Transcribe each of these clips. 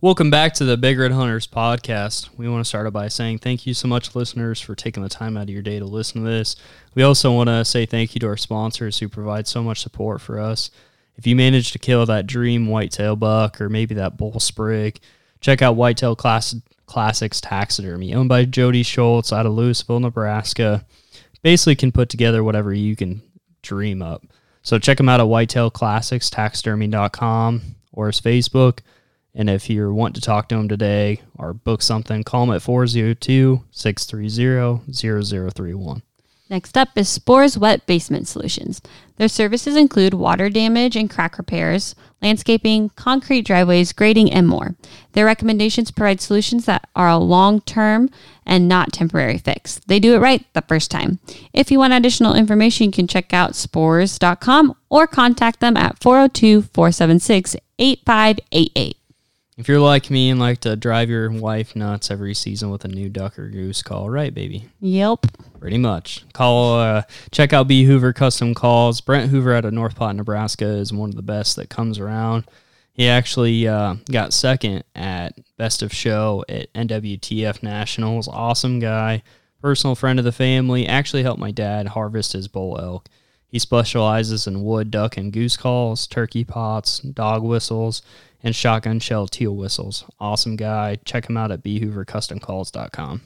Welcome back to the Big Red Hunters podcast. We want to start by saying thank you so much, listeners, for taking the time out of your day to listen to this. We also want to say thank you to our sponsors who provide so much support for us. If you manage to kill that dream whitetail buck or maybe that bull sprig, check out Whitetail Class- Classics Taxidermy, owned by Jody Schultz out of Louisville, Nebraska. Basically, can put together whatever you can dream up. So check them out at whitetailclassicstaxidermy.com or his Facebook. And if you want to talk to him today or book something, call him at 402 630 0031. Next up is Spores Wet Basement Solutions. Their services include water damage and crack repairs, landscaping, concrete driveways, grading, and more. Their recommendations provide solutions that are a long term and not temporary fix. They do it right the first time. If you want additional information, you can check out spores.com or contact them at 402 476 8588. If you're like me and like to drive your wife nuts every season with a new duck or goose, call right, baby. Yep. Pretty much. Call, uh, check out B Hoover Custom Calls. Brent Hoover out of North Platte, Nebraska is one of the best that comes around. He actually uh, got second at Best of Show at NWTF Nationals. Awesome guy, personal friend of the family. Actually helped my dad harvest his bull elk. He specializes in wood, duck, and goose calls, turkey pots, dog whistles, and shotgun shell teal whistles. Awesome guy. Check him out at bhoovercustomcalls.com.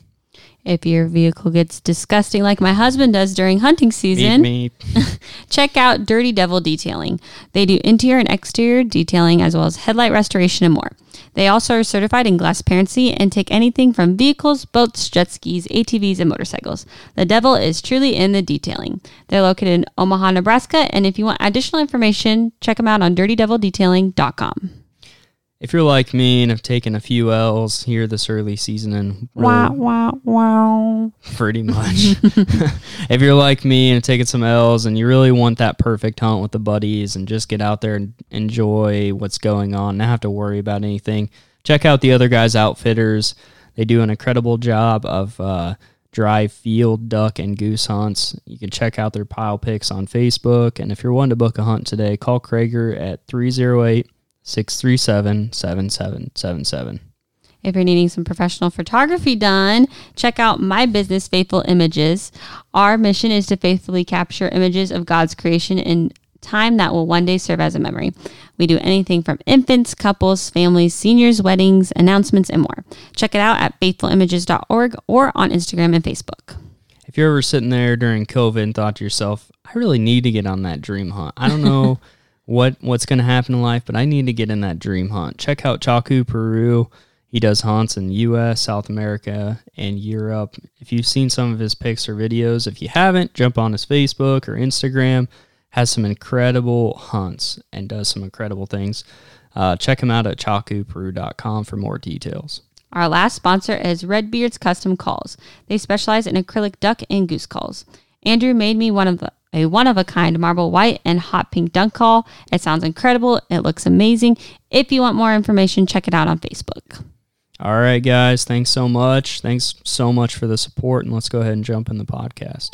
If your vehicle gets disgusting like my husband does during hunting season, check out Dirty Devil Detailing. They do interior and exterior detailing as well as headlight restoration and more. They also are certified in glass parency and take anything from vehicles, boats, jet skis, ATVs, and motorcycles. The devil is truly in the detailing. They're located in Omaha, Nebraska, and if you want additional information, check them out on dirtydevildetailing.com. If you're like me and have taken a few L's here this early season and really, Wow, wow, wow. pretty much. if you're like me and have taken some L's and you really want that perfect hunt with the buddies and just get out there and enjoy what's going on, not have to worry about anything, check out the other guys' outfitters. They do an incredible job of uh, dry field duck and goose hunts. You can check out their pile picks on Facebook. And if you're wanting to book a hunt today, call Krager at 308 637 7777. If you're needing some professional photography done, check out My Business Faithful Images. Our mission is to faithfully capture images of God's creation in time that will one day serve as a memory. We do anything from infants, couples, families, seniors, weddings, announcements, and more. Check it out at faithfulimages.org or on Instagram and Facebook. If you're ever sitting there during COVID and thought to yourself, I really need to get on that dream hunt. I don't know what what's going to happen in life, but I need to get in that dream hunt. Check out Chaku Peru. He does hunts in U.S., South America, and Europe. If you've seen some of his pics or videos, if you haven't, jump on his Facebook or Instagram. Has some incredible hunts and does some incredible things. Uh, check him out at chakuperu.com for more details. Our last sponsor is Redbeard's Custom Calls. They specialize in acrylic duck and goose calls. Andrew made me one of the a one of a kind marble white and hot pink dunk call. It sounds incredible. It looks amazing. If you want more information, check it out on Facebook. All right, guys. Thanks so much. Thanks so much for the support. And let's go ahead and jump in the podcast.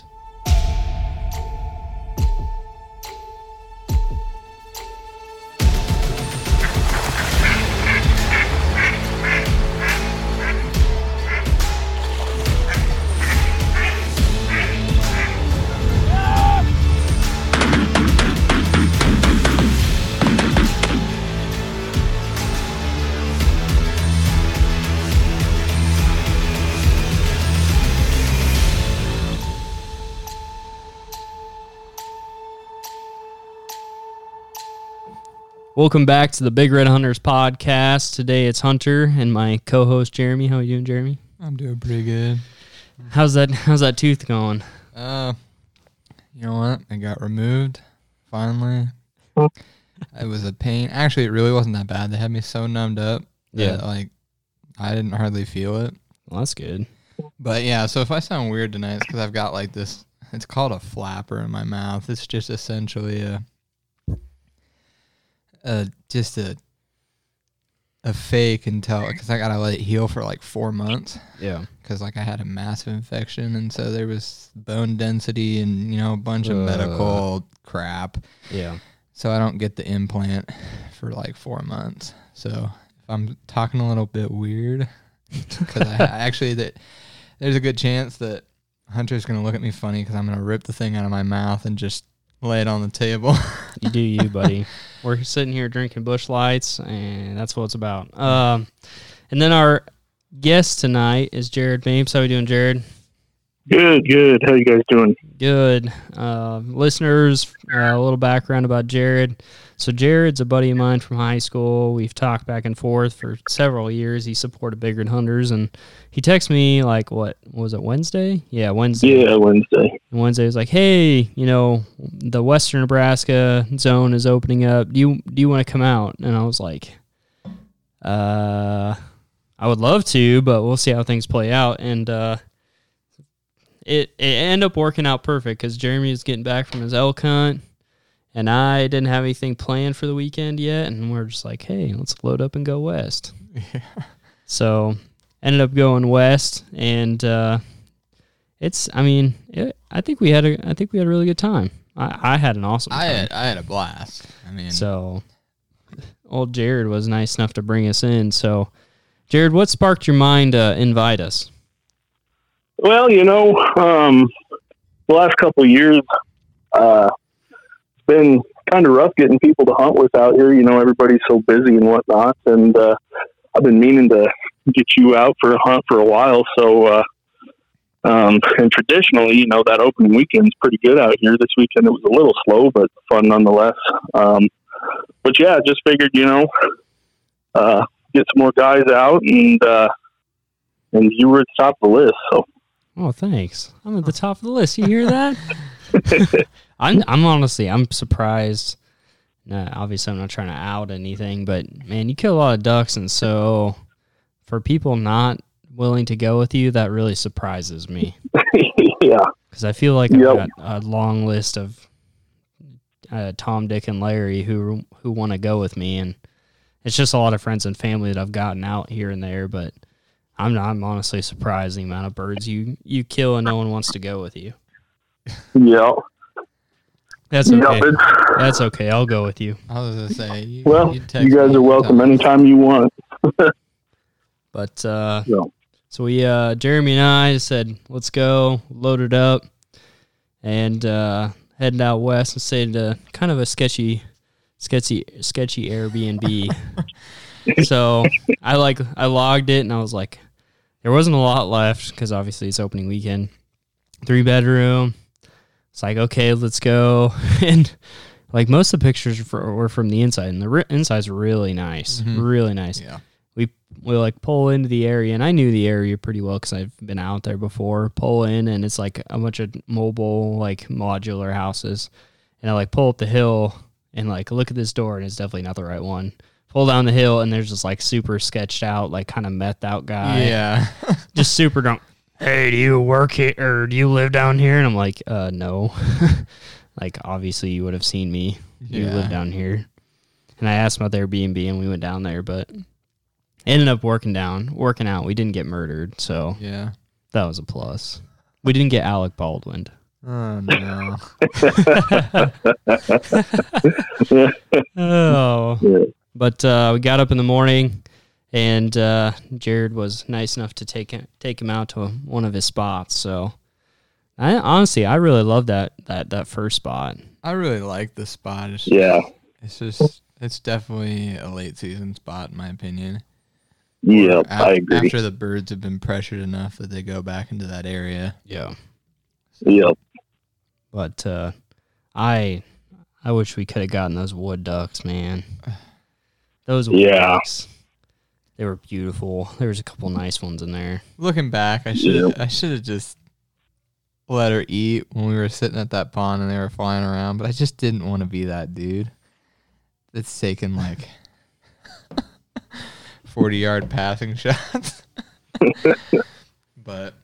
Welcome back to the Big Red Hunters podcast. Today it's Hunter and my co-host Jeremy. How are you doing, Jeremy? I'm doing pretty good. How's that? How's that tooth going? Uh, you know what? It got removed finally. it was a pain. Actually, it really wasn't that bad. They had me so numbed up. Yeah. that, like I didn't hardly feel it. Well, that's good. But yeah, so if I sound weird tonight, it's because I've got like this. It's called a flapper in my mouth. It's just essentially a, just a, a fake until because I gotta let it heal for like four months Yeah. because like I had a massive infection and so there was bone density and you know a bunch of Uh. medical crap. Yeah. So I don't get the implant for like four months. So if I'm talking a little bit weird, because I, I actually that there's a good chance that Hunter's gonna look at me funny because I'm gonna rip the thing out of my mouth and just lay it on the table. You do you, buddy. We're sitting here drinking Busch Lights, and that's what it's about. Um, and then our guest tonight is Jared Beams. How are we doing, Jared? Good, good. How you guys doing? Good. Uh, listeners, uh, a little background about Jared. So Jared's a buddy of mine from high school. We've talked back and forth for several years. He supported Big Red Hunters, and he texted me like, what was it, Wednesday? Yeah, Wednesday. Yeah, Wednesday. And Wednesday was like, "Hey, you know, the Western Nebraska zone is opening up. Do you do you want to come out?" And I was like, "Uh, I would love to, but we'll see how things play out." And uh, it it ended up working out perfect because Jeremy was getting back from his elk hunt, and I didn't have anything planned for the weekend yet, and we're just like, "Hey, let's load up and go west." Yeah. So ended up going west, and uh, it's. I mean, it, I think we had a. I think we had a really good time. I, I had an awesome time. I had I had a blast. I mean, So, old Jared was nice enough to bring us in. So, Jared, what sparked your mind to invite us? Well, you know, um, the last couple of years, uh, it's been kind of rough getting people to hunt with out here. You know, everybody's so busy and whatnot, and uh, I've been meaning to get you out for a hunt for a while. So, uh, um, and traditionally, you know, that opening weekend's pretty good out here. This weekend it was a little slow, but fun nonetheless. Um, but yeah, just figured, you know, uh, get some more guys out, and uh, and you were at the top of the list. So Oh, thanks. I'm at the top of the list. You hear that? I'm. I'm honestly. I'm surprised. Obviously, I'm not trying to out anything, but man, you kill a lot of ducks, and so for people not willing to go with you, that really surprises me. yeah, because I feel like Yep. I've got a long list of uh, Tom, Dick, and Larry who who want to go with me, and it's just a lot of friends and family that I've gotten out here and there. But I'm I'm honestly surprised the amount of birds you you kill and no one wants to go with you. yeah, That's okay. It's, That's okay. I'll go with you. I was gonna say, you, well, you you guys are welcome anytime. anytime you want. But uh, So So we, uh, Jeremy and I said, let's go, loaded up, and uh, heading out west and stayed at a kind of a sketchy, sketchy, sketchy Airbnb. so I like I logged it and I was like, there wasn't a lot left because obviously it's opening weekend. Three bedroom. It's like okay, let's go. and like most of the pictures were were from the inside, and the re- inside's really nice, Mhm. really nice Yeah. we we like pull into the area and i knew the area pretty well because i've been out there before pull in and it's like a bunch of mobile like modular houses and i like pull up the hill and like look at this door and it's definitely not the right one pull down the hill and there's this like super sketched out like kind of methed out guy yeah. just super drunk hey do you work here or do you live down here and i'm like uh no like obviously you would have seen me you Yeah. live down here and i asked about their b&b and we went down there but ended up working down working out we didn't get murdered so yeah. that was a plus we didn't get alec baldwin Oh no. oh yeah. But uh, we got up in the morning and uh, jared was nice enough to take him, take him out to one of his spots so I, honestly i really love that that that first spot I really like the spot. It's, yeah, it's just it's definitely a late season spot in my opinion. yeah, Af- I agree. After the birds have been pressured enough that they go back into that area. yeah Yep. but uh, I I wish we could have gotten those wood ducks, man. Those wood Yeah. ducks, they were beautiful. There was a couple nice ones in there. Looking back, I should I should have just let her eat when we were sitting at that pond and they were flying around, but I just didn't want to be that dude. That's taking like forty yard passing shots. but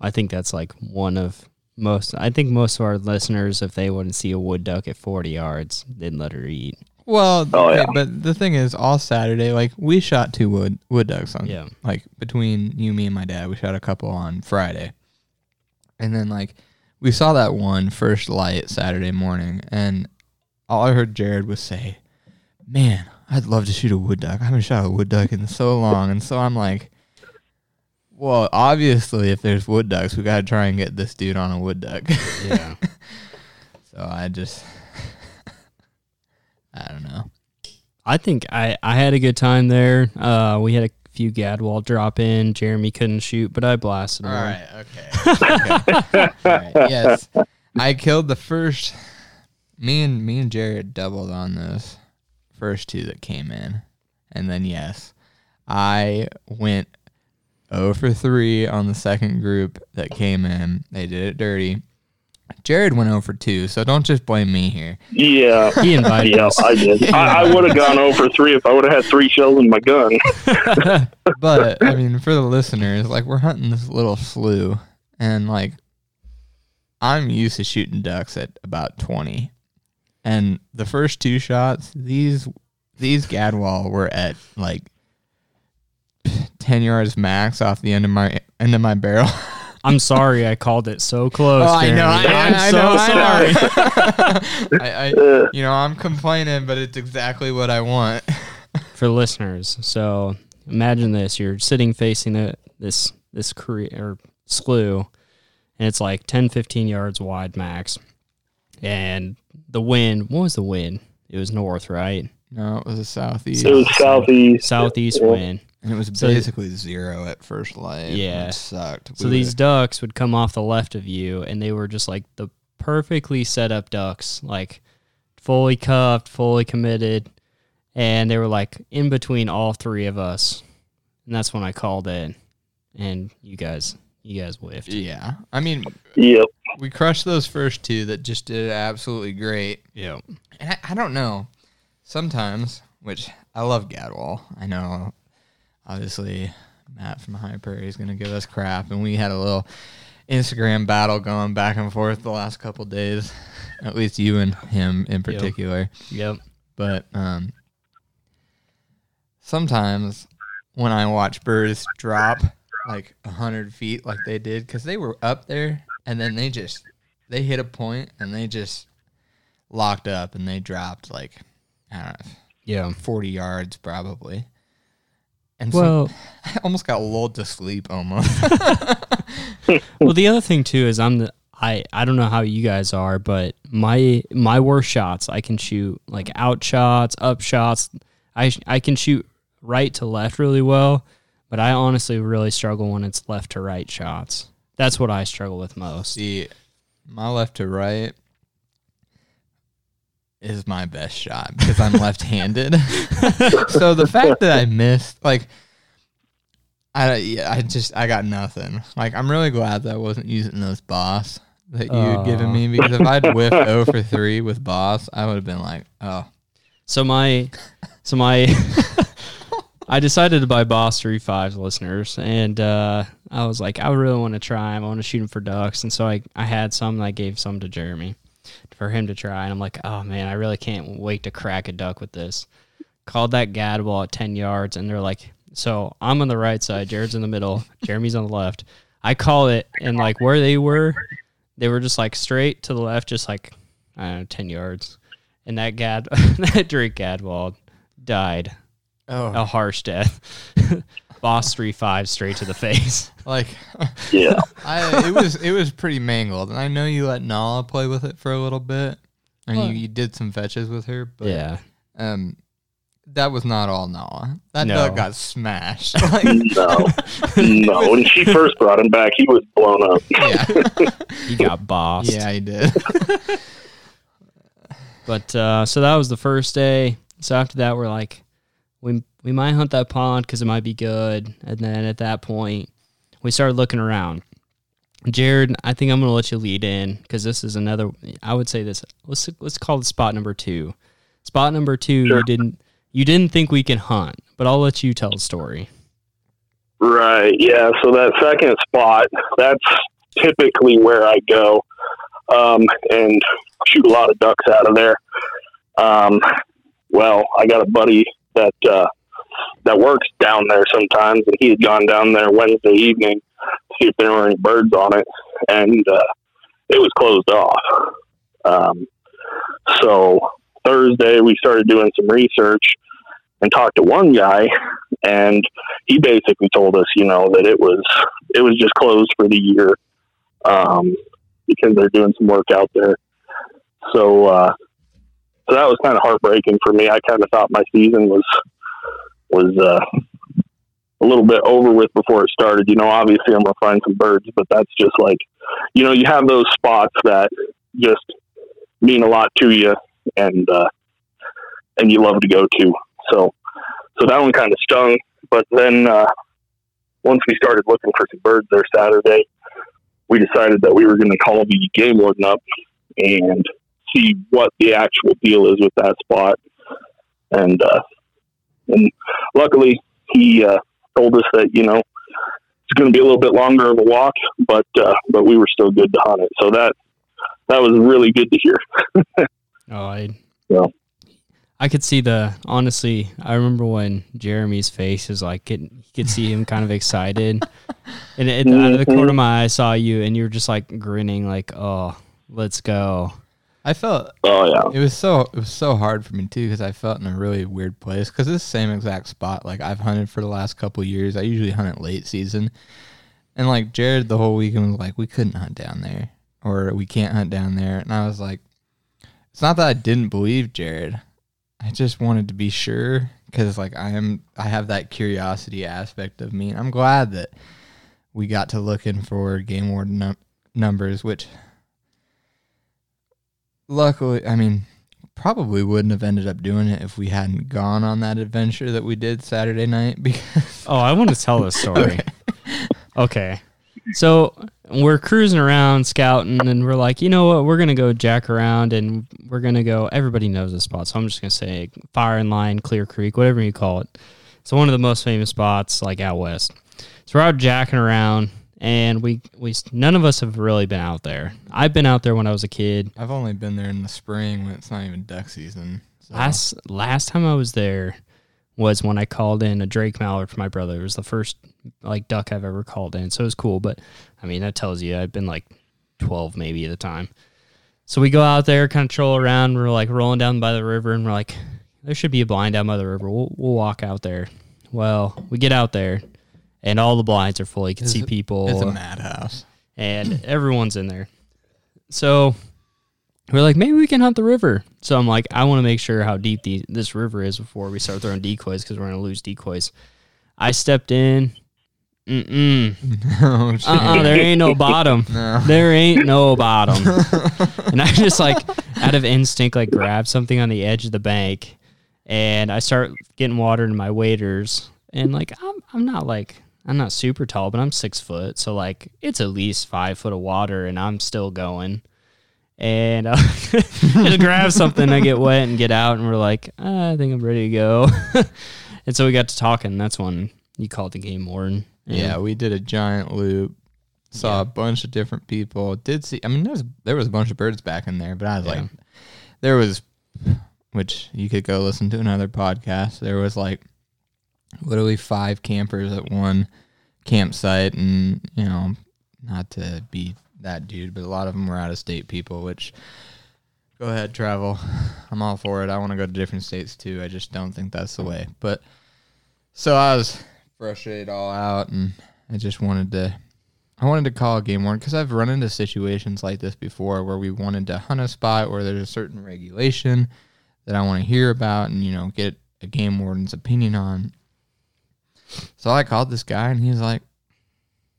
I think that's like one of most. I think most of our listeners, if they wouldn't see a wood duck at forty yards, they'd let her eat. Well, Oh, okay, yeah. but the thing is, all Saturday, like we shot two wood wood ducks on Yeah, like between you, me, and my dad, we shot a couple on Friday. And then like we saw that one first light Saturday morning and all I heard Jared was say, Man, I'd love to shoot a wood duck. I haven't shot a wood duck in so long, and so I'm like, well, obviously, if there's wood ducks, we got to try and get this dude on a wood duck. Yeah. so I just, I don't know. I think I, I had a good time there. Uh, we had a few Gadwall drop in. Jeremy couldn't shoot, but I blasted All one. right, okay. okay. All right. Yes, I killed the first. Me and me and Jared doubled on those first two that came in, and then yes, I went 0 for three on the second group that came in. They did it dirty. Jared went over two, so don't just blame me here. Yeah. He invited Yeah, us. I did. I, I would have gone over three if I would have had three shells in my gun. but I mean, for the listeners, like we're hunting this little slough, and like I'm used to shooting ducks at about twenty, and the first two shots, these these gadwall were at like ten yards max off the end of my end of my barrel. I'm sorry I called it so close. oh, I know. I, I'm I so know, sorry. I. I, I, you know, I'm complaining, but it's exactly what I want. For listeners, so imagine this: you're sitting facing a, this this cre- or slough, and it's like 10, 15 yards wide max, and the wind. What was the wind? It was north, right? No, it was a southeast. it was southeast. Southeast Yeah. wind. And it was So- basically zero at first light. Yeah. It sucked. So We these would've- ducks would come off the left of you, and they were just like the perfectly set up ducks, like fully cuffed, fully committed, and they were like in between all three of us, and that's when I called it, and you guys, you guys whiffed. Yeah. I mean, Yep. we crushed those first two that just did absolutely great. Yeah, And I, I don't know. Sometimes, which I love Gadwall. I know, obviously, Matt from High Prairie is going to give us crap. And we had a little Instagram battle going back and forth the last couple days. At least you and him in particular. yep. But um, sometimes when I watch birds drop like a hundred feet, like they did, because they were up there and then they just they hit a point and they just locked up and they dropped like I don't know Yeah. forty yards probably. And so Well, I almost got lulled to sleep almost. well, the other thing too is I'm the I I don't know how you guys are, but my my worst shots I can shoot like out shots, up shots. I I can shoot right to left really well, but I honestly really struggle when it's left to right shots. That's what I struggle with most. See, my left to right is my best shot because I'm left-handed. so the fact that I missed, like, I yeah, I just I got nothing. Like, I'm really glad that I wasn't using those boss that you had given me because if I'd whiffed 0 for three with boss, I would have been like, oh, So my so my I decided to buy Boss three fives listeners, and uh, I was like, I really want to try them. I want to shoot them for ducks, and so I I had some, and I gave some to Jeremy for him to try, and I'm like, oh man, I really can't wait to crack a duck with this. Called that gadwall at ten yards, and they're like, so I'm on the right side, Jared's in the middle, Jeremy's on the left. I call it, and like where they were, they were just like straight to the left, just like I don't know, ten yards and that gad that Drake Gadwall died oh, a harsh death. Boss three five straight to the face. like Yeah. I it was it was pretty mangled, and I know you let Nala play with it for a little bit, and Well- you, you did some fetches with her, but yeah, um, that was not all Nala. That No. duck got smashed. like, No. No. When she first brought him back, he was blown up. yeah, he got bossed. yeah, he did. But uh, so that was the first day. So after that, we're like, we we might hunt that pond because it might be good. And then at that point, we started looking around. Jared, I think I'm gonna let you lead in because this is another. I would say this. Let's let's call it spot number two. Spot number two. Sure. You didn't you didn't think we can hunt, but I'll let you tell the story. Right. Yeah. So that second spot, that's typically where I go um, and shoot a lot of ducks out of there. Um, well, I got a buddy that uh, that works down there sometimes, and he had gone down there Wednesday evening to see if there were any birds on it, and uh, it was closed off. Um, so Thursday we started doing some research, and talked to one guy, and he basically told us, you know, that it was it was just closed for the year um, because they're doing some work out there. So, uh, so that was kind of heartbreaking for me. I kind of thought my season was was uh, a little bit over with before it started. You know, obviously I'm gonna find some birds, but that's just like, you know, you have those spots that just mean a lot to you, and uh, and you love to go to. So, so that one kind of stung. But then uh, once we started looking for some birds there Saturday, we decided that we were going to call the game warden up and see what the actual deal is with that spot. And uh, and luckily, he uh, told us that you know it's going to be a little bit longer of a walk, but uh, but we were still good to hunt it. So that that was really good to hear. Oh, I. Yeah. I could see the honestly. I remember when Jeremy's face is like getting. You could see him kind of excited, and it, out of the corner of my eye, I saw you, and you were just like grinning, like, "Oh, let's go." I felt oh yeah, it was so it was so hard for me too because I felt in a really weird place because this same exact spot like I've hunted for the last couple years. I usually hunt it late season, and like Jared the whole weekend was like we couldn't hunt down there or we can't hunt down there, and I was like, it's not that I didn't believe Jared, I just wanted to be sure because like I am I have that curiosity aspect of me, and I'm glad that we got to looking for game warden num- numbers, which luckily, I mean, probably wouldn't have ended up doing it if we hadn't gone on that adventure that we did Saturday night because Oh, I want to tell this story. okay. So we're cruising around scouting, and we're like, you know what? We're gonna go jack around, and we're gonna go. Everybody knows this spot, so I'm just gonna say Fire and Line, Clear Creek, whatever you call it. It's one of the most famous spots, like out west. So we're out jacking around, and we we none of us have really been out there. I've been out there when I was a kid. I've only been there in the spring when it's not even duck season. So. Last last time I was there was when I called in a Drake mallard for my brother. It was the first like duck I've ever called in, so it was cool. But I mean, that tells you I've been like twelve maybe at the time. So we go out there, kind of troll around. We're like rolling down by the river, and we're like, there should be a blind down by the river. We'll we'll walk out there. Well, we get out there, and all the blinds are full. You can It's see people it's a madhouse. and everyone's in there. So we're like, maybe we can hunt the river. So I'm like, I want to make sure how deep the, this river is before we start throwing decoys because we're going to lose decoys. I stepped in. Mm-mm. oh. Uh-uh, there ain't no bottom. No. There ain't no bottom. and I just like, out of instinct, like grab something on the edge of the bank and I start getting water in my waders. And like, I'm, I'm not like, I'm not super tall, but I'm six foot. So like, it's at least five foot of water and I'm still going. And I just grab something, I get wet and get out. And we're like, "Ah, I think I'm ready to go. and so we got to talking. That's when you called the game warden. Yeah, we did a giant loop. Saw Yeah. a bunch of different people. Did see? I mean, there was there was a bunch of birds back in there, but I was Yeah. like, there was, which you could go listen to another podcast. There was like literally five campers at one campsite, and you know, not to be that dude, but a lot of them were out of state people. Which, go ahead, travel. I'm all for it. I want to go to different states too. I just don't think that's the way. But so I was frustrated all out, and I just wanted to. I wanted to call a game warden because I've run into situations like this before where we wanted to hunt a spot where there's a certain regulation that I want to hear about and you know get a game warden's opinion on. So I called this guy and he's like,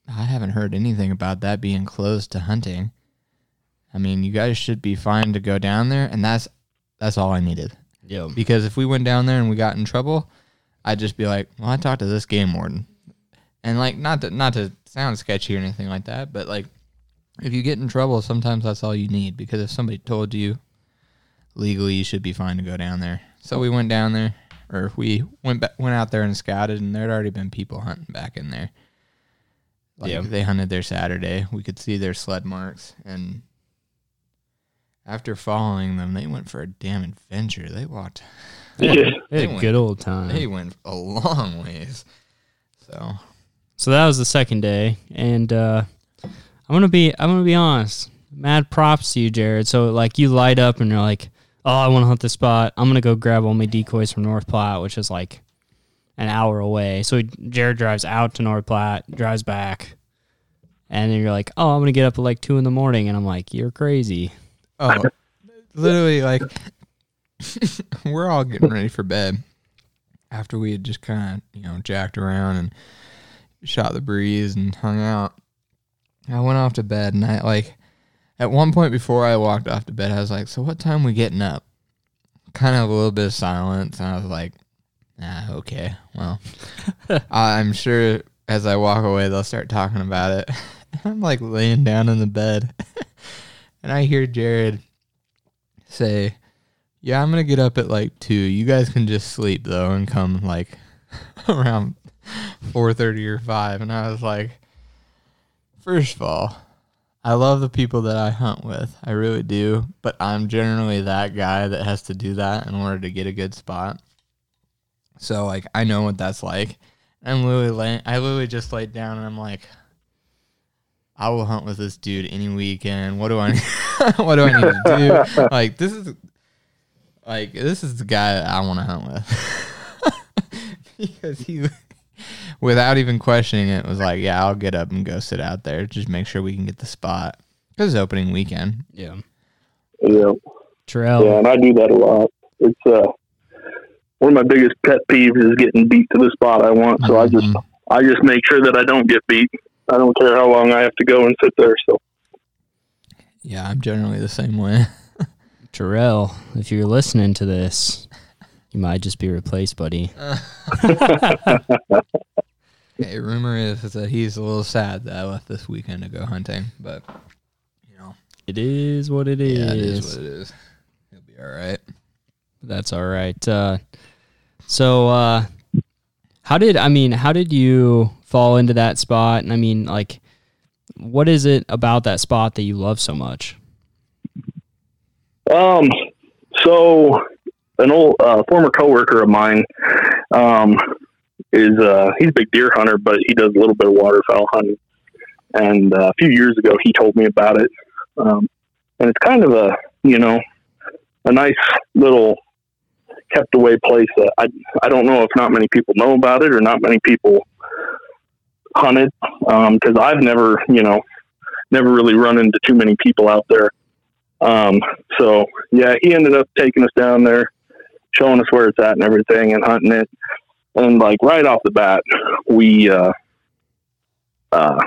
I haven't heard anything about that being closed to hunting. I mean, you guys should be fine to go down there, and that's that's all I needed. Yeah. Because if we went down there and we got in trouble, I'd just be like, "Well, I talked to this game warden," and like not to not to sound sketchy or anything like that, but like if you get in trouble, sometimes that's all you need. Because if somebody told you legally you should be fine to go down there, so we went down there, or we went ba- went out there and scouted, and there'd already been people hunting back in there. Like Yeah. they hunted there Saturday. We could see their sled marks, and after following them, they went for a damn adventure. They walked Yeah. Yeah. They had a went- good old time. they went a long ways. So So that was the second day, and uh, I'm gonna be I'm gonna be honest. Mad props to you, Jared. So like you light up and you're like, oh, I want to hunt this spot. I'm gonna go grab all my decoys from North Platte, which is like an hour away. So he, Jared drives out to North Platte, drives back, and then you're like, oh, I'm gonna get up at like two in the morning, and I'm like, you're crazy. Oh, literally, like we're all getting ready for bed after we had just kind of you know jacked around and shot the breeze and hung out. I went off to bed and I like at one point before I walked off to bed, I was like, "So what time we getting up?" Kind of a little bit of silence, and I was like, "Ah, okay. Well, I'm sure as I walk away, they'll start talking about it." I'm like laying down in the bed, and I hear Jared say, "Yeah, I'm gonna get up at like two. You guys can just sleep though, and come like around four thirty or five. And I was like, first of all, I love the people that I hunt with. I really do. But I'm generally that guy that has to do that in order to get a good spot. So like I know what that's like. I'm literally laying, I literally just laid down and I'm like, I will hunt with this dude any weekend. What do I what do I need to do? Like this is like this is the guy that I want to hunt with. because he without even questioning it was like, yeah, I'll get up and go sit out there. Just make sure we can get the spot. Cuz it's opening weekend. Yeah. Yeah, Terrell. yeah, and I do that a lot. It's uh, one of my biggest pet peeves is getting beat to the spot I want. So I just. I just make sure that I don't get beat. I don't care how long I have to go and sit there. So Yeah, I'm generally the same way. Terrell, if you're listening to this, you might just be replaced, buddy. Hey, rumor is that he's a little sad that I left this weekend to go hunting, but you know, It is what it is. yeah, it is what it is. He'll be all right. That's all right. Uh, so, uh, how did I mean? How did you fall into that spot? And I mean, like, what is it about that spot that you love so much? Um, so an old uh, former coworker of mine um, is uh, he's a big deer hunter, but he does a little bit of waterfowl hunting. And uh, a few years ago, he told me about it, um, and it's kind of a you know a nice little kept away place that I I don't know if not many people know about it or not many people hunt it because I've never you know never really run into too many people out there. Um, so yeah, he ended up taking us down there, showing us where it's at and everything, and hunting it. And like right off the bat, we uh, uh,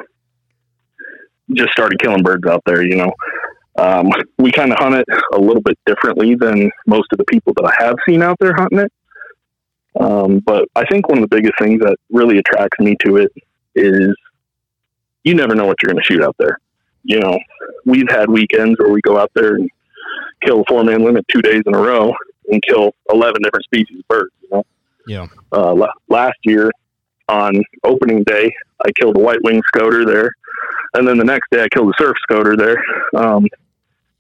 just started killing birds out there. You know, um, we kind of hunt it a little bit differently than most of the people that I have seen out there hunting it. Um, but I think one of the biggest things that really attracts me to it is you never know what you're going to shoot out there. You know, we've had weekends where we go out there and kill a four man limit two days in a row and kill 11 different species of birds. You know, Yeah. uh, la- last year on opening day, I killed a white winged scoter there. And then the next day I killed a surf scoter there. Um,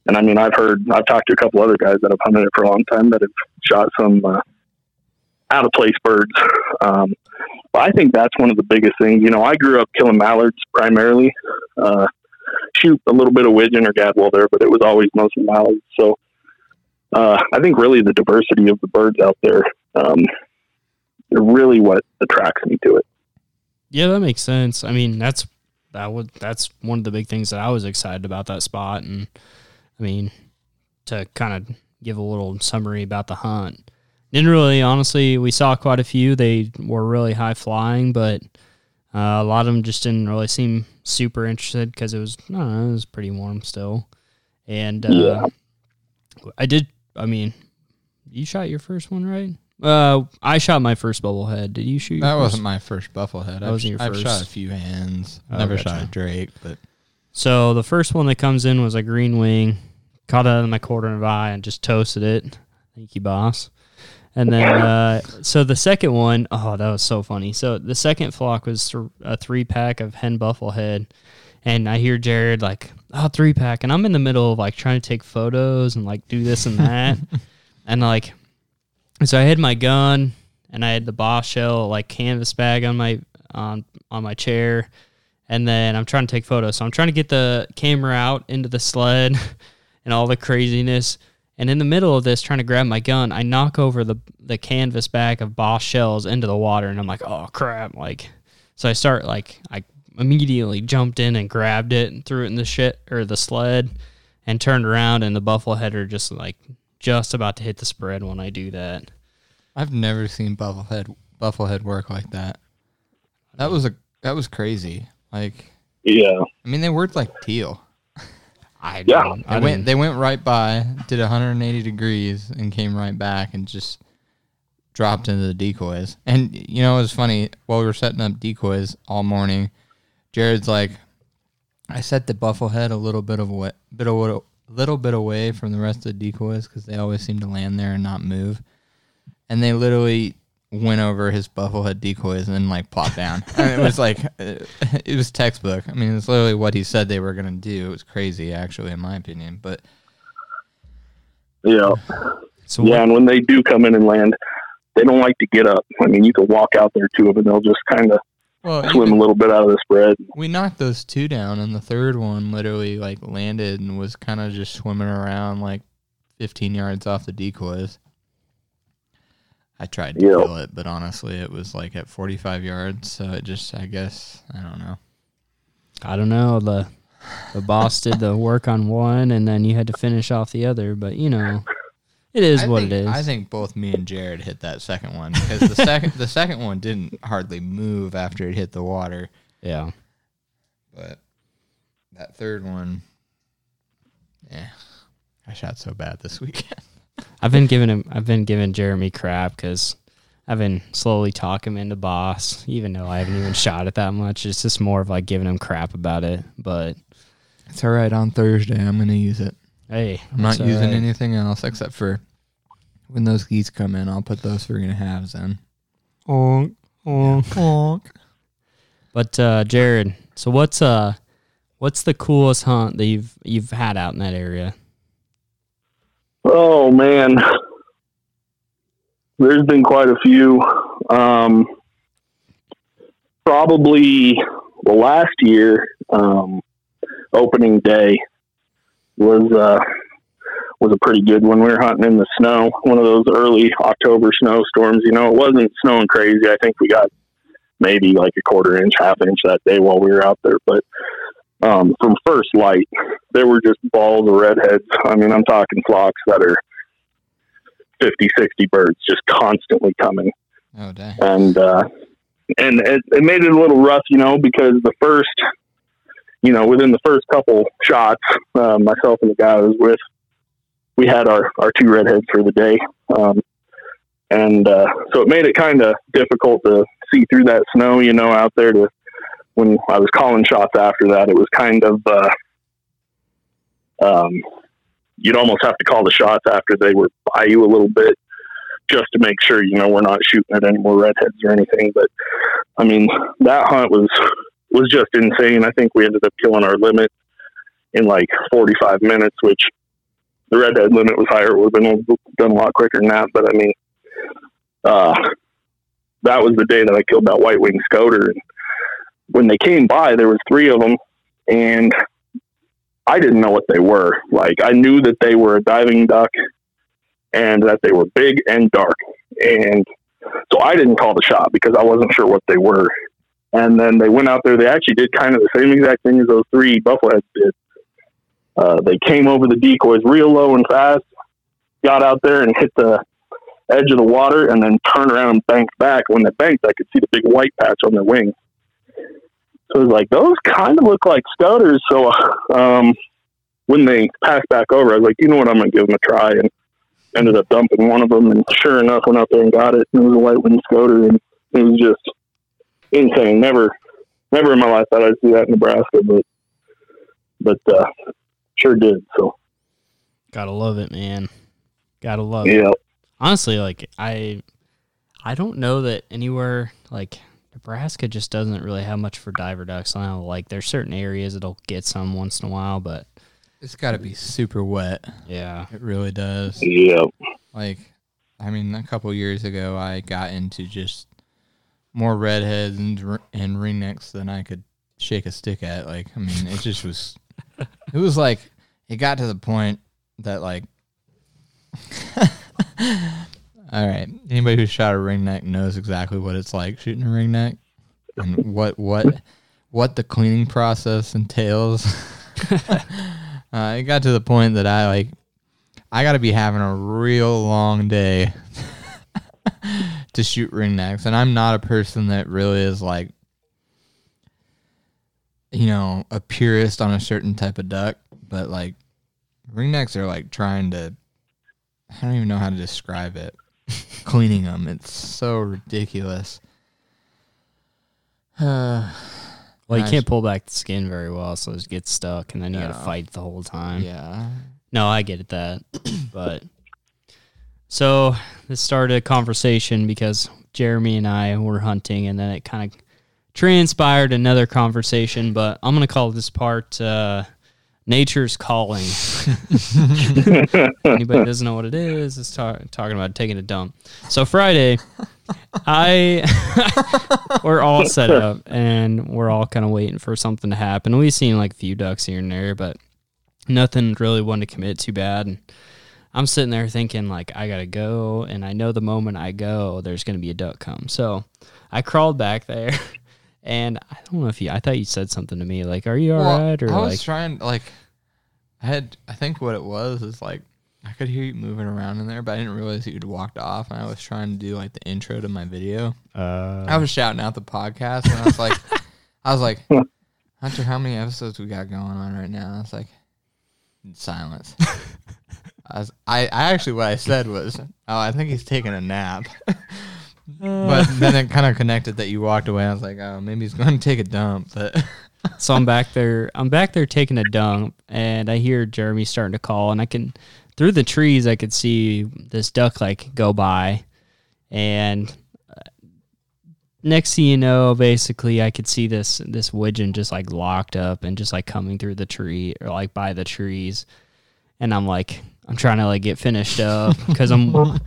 and I mean, I've heard, I've talked to a couple other guys that have hunted it for a long time that have shot some uh, out of place birds. Um, but I think that's one of the biggest things. You know, I grew up killing mallards primarily. Uh, shoot a little bit of widgeon or gadwall there, but it was always mostly mallards. So uh, I think really the diversity of the birds out there um, really what attracts me to it. Yeah, that makes sense. I mean, that's that would that's one of the big things that I was excited about that spot, and I mean, to kind of give a little summary about the hunt. Didn't really, honestly, we saw quite a few. They were really high flying, but uh, a lot of them just didn't really seem super interested because it was, I don't know, it was pretty warm still. And uh, Yeah. I did, I mean, you shot your first one, right? Uh, I shot my first bufflehead. Did you shoot? your That first? wasn't my first bufflehead. That I've, wasn't your I've shot first? a few hands. Oh, Never gotcha. shot a drake, but So the first one that comes in was a green wing. Caught it out of my quarter of eye and just toasted it. Thank you, boss. And then, uh, so the second one, oh, that was so funny. So the second flock was th- a three pack of hen bufflehead. And I hear Jared like, oh, three pack. And I'm in the middle of like trying to take photos and like do this and that. and like, so I had my gun and I had the boss shell like canvas bag on my, on, on my chair and then I'm trying to take photos. So I'm trying to get the camera out into the sled and all the craziness. And in the middle of this, trying to grab my gun, I knock over the the canvas bag of Boss shells into the water, and I'm like, oh crap! Like, so I start like I immediately jumped in and grabbed it and threw it in the shit or the sled, and turned around, and the buffalo header just like just about to hit the spread when I do that. I've never seen bufflehead bufflehead work like that. That was a that was crazy. Like Yeah. I mean, they worked like teal. I Yeah. don't- They I went didn't- they went right by, did 180 degrees, and came right back and just dropped into the decoys. And you know, it was funny while we were setting up decoys all morning. Jared's like, I set the bufflehead a little bit of a bit of little bit away from the rest of the decoys because they always seem to land there and not move. And they literally went over his bufflehead decoys and then like plopped down. and it was like it was textbook. I mean, it's literally what he said they were gonna do. It was crazy, actually, in my opinion. But Yeah. so Yeah, what- and when they do come in and land, they don't like to get up. I mean, you can walk out there to them and they'll just kind of well, swim a little bit out of the spread. we knocked those two down, and the third one literally like landed and was kind of just swimming around like 15 yards off the decoys. I tried to Yeah. kill it, but honestly, it was like at 45 yards, so it just, I guess, I don't know. I don't know. The the boss did the work on one, and then you had to finish off the other. But you know, it is I what think, it is. I think both me and Jared hit that second one because the second the second one didn't hardly move after it hit the water, yeah. but that third one, yeah, I shot so bad this weekend. I've been giving him. I've been giving Jeremy crap because I've been slowly talking him into boss, even though I haven't even shot it that much. It's just more of like giving him crap about it. But It's all right. On Thursday, I'm gonna use it. hey, I'm not using right. anything else except for when those geese come in. I'll put those three and a halves in. Honk, honk. But uh, Jared, so what's uh, what's the coolest hunt that you've you've had out in that area? Oh man, there's been quite a few. Um, probably the last year, um, opening day was uh, was a pretty good one. We were hunting in the snow, one of those early October snowstorms. You know, it wasn't snowing crazy. I think we got maybe like a quarter inch, half inch that day while we were out there, but. Um, from first light, there were just balls of redheads. I mean, I'm talking flocks that are 50, 60 birds just constantly coming. Oh dang! And, uh, and it, it made it a little rough, you know, because the first, you know, within the first couple shots, uh, myself and the guy I was with, we had our, our two redheads for the day. Um, and, uh, so it made it kind of difficult to see through that snow, you know, out there to, when I was calling shots after that, it was kind of, uh, um, you'd almost have to call the shots after they were by you a little bit just to make sure, you know, we're not shooting at any more redheads or anything. But I mean, that hunt was, was just insane. I think we ended up killing our limit in like 45 minutes, which the redhead limit was higher. It would have been done a lot quicker than that. But I mean, uh, that was the day that I killed that white winged scoter. And when they came by, there was three of them and I didn't know what they were. Like I knew that they were a diving duck and that they were big and dark. And so I didn't call the shot because I wasn't sure what they were. And then they went out there. They actually did kind of the same exact thing as those three buffleheads did. Uh, they came over the decoys real low and fast, got out there and hit the edge of the water, and then turned around and banked back. When they banked, I could see the big white patch on their wings. So it was like those kind of look like scoters. So um, when they passed back over, I was like, you know what, I'm gonna give them a try, and ended up dumping one of them. And sure enough, went out there and got it. And it was a white winged scoter, and it was just insane. Never, never in my life thought I'd see that in Nebraska, but but uh, sure did. So Gotta love it, man. Gotta love it. yeah, honestly like i i don't know that anywhere like nebraska just doesn't really have much for diver ducks now like there's certain areas that'll get some once in a while but It's got to be super wet. yeah It really does. yeah, Like, I mean, a couple years ago, I got into just more redheads and and ringnecks than I could shake a stick at. Like, I mean, it just was. It was like it got to the point that like All right. Anybody who shot a ring neck knows exactly what it's like shooting a ring neck and what what what the cleaning process entails. uh, it got to the point that I like I got to be having a real long day to shoot ring necks, and I'm not a person that really is like you know a purist on a certain type of duck, but like ring necks are like trying to I don't even know how to describe it. Cleaning them, it's so ridiculous. Uh, Well, you can't pull back the skin very well, so it gets stuck, and then you got to fight the whole time. yeah. No, I get it that, but so this started a conversation because Jeremy and I were hunting, and then it kind of transpired another conversation. But I'm gonna call this part uh, "Nature's Calling." Anybody doesn't know what it is? It's ta- talking about taking a dump. So Friday, I we're all set up and we're all kind of waiting for something to happen. We've seen like a few ducks here and there, but nothing really wanted to commit too bad. And I'm sitting there thinking like I gotta go, and I know the moment I go, there's gonna be a duck come. So I crawled back there, and I don't know if you. I thought you said something to me like, "Are you all Well, right?" Or I was like, trying like I had I think what it was is like I could hear you moving around in there, but I didn't realize you'd walked off and I was trying to do like the intro to my video. uh, I was shouting out the podcast and I was like I was like, Hunter, how many episodes we got going on right now? I was like silence. I, was, I, I actually what I said was, oh, I think he's taking a nap. but then it kind of connected that you walked away. I was like, oh, maybe he's going to take a dump. But So I'm back there. I'm back there taking a dump, and I hear Jeremy starting to call, and I can through the trees I could see this duck like go by, and uh, next thing you know, basically I could see this this widgeon just like locked up and just like coming through the tree or like by the trees, and I'm like. I'm trying to like get finished up because I'm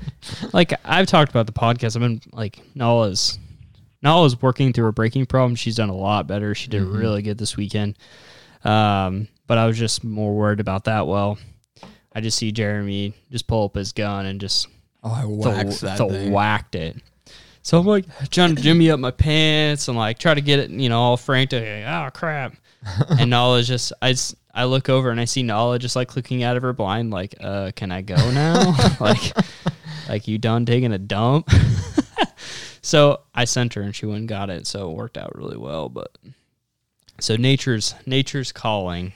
like I've talked about the podcast. I've been like Nala's Nala's working through a breaking problem. She's done a lot better. She did really good this weekend. Um, but I was just more worried about that. Well, I just see Jeremy just pull up his gun and just oh, I th- that th- thing. whacked it. So I'm like trying to jimmy up my pants and like try to get it, you know, all frantic. Like, oh crap! and Nala just, I just, I look over and I see Nala just like looking out of her blind, like, uh, can I go now? like, like you done taking a dump? so I sent her and she went and got it. So it worked out really well. But so nature's nature's calling.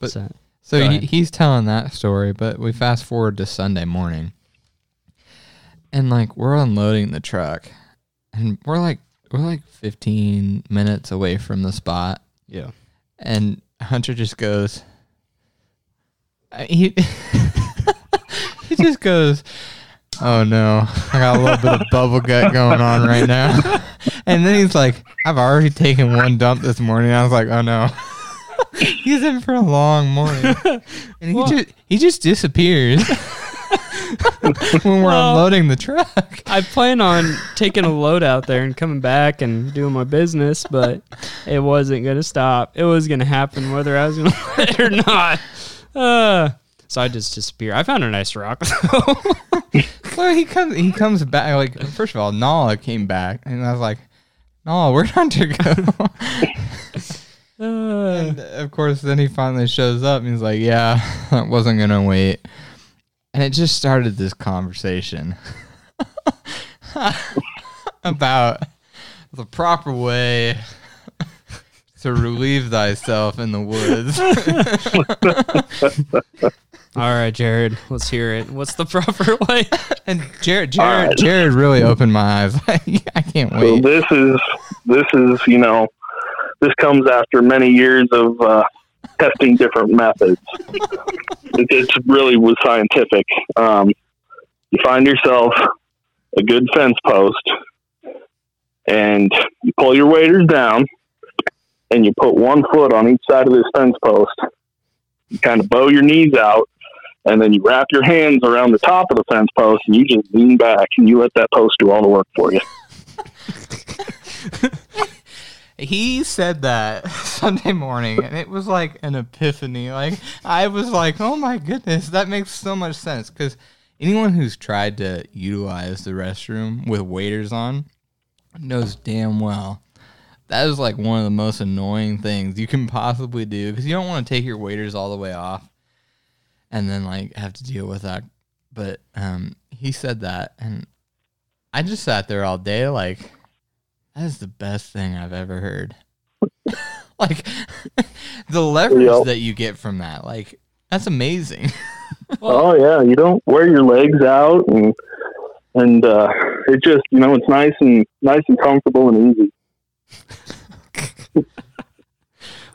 But- So- So he, he's telling that story, but we fast forward to Sunday morning. And like we're unloading the truck and we're like we're like 15 minutes away from the spot yeah. and Hunter just goes he he just goes Oh no, I got a little bit of bubble gut going on right now. And then he's like, I've already taken one dump this morning. I was like, oh no. he's in for a long morning. And he Well- just he just disappears when we're Well- unloading the truck. I plan on taking a load out there and coming back and doing my business, but it wasn't going to stop. It was going to happen whether I was going to let it or not. Uh, so I just disappear. I found a nice rock. Well, he comes he comes back like first of all, Nala came back and I was like, Nala, where'd Hunter go? Uh, And of course, then he finally shows up and he's like, "Yeah, I wasn't gonna wait." And it just started this conversation about the proper way to relieve thyself in the woods. all right, Jared, let's hear it. What's the proper way? and Jared, Jared, right. Jared really opened my eyes. I can't So wait. this is this is you know this comes after many years of uh, testing different methods. it, it's really was scientific. Um, you find yourself a good fence post, and you pull your waders down, and you put one foot on each side of this fence post. You kind of bow your knees out, and then you wrap your hands around the top of the fence post, and you just lean back, and you let that post do all the work for you. He said that Sunday morning, and it was like an epiphany. Like I was like, "Oh my goodness, that makes so much sense." Because anyone who's tried to utilize the restroom with waders on knows damn well that is like one of the most annoying things you can possibly do because you don't want to take your waders all the way off and then like have to deal with that. But um, he said that, and I just sat there all day like that is the best thing I've ever heard. like the leverage Yep. that you get from that, like that's amazing. Oh yeah, you don't wear your legs out, and and uh, it just you know it's nice and nice and comfortable and easy.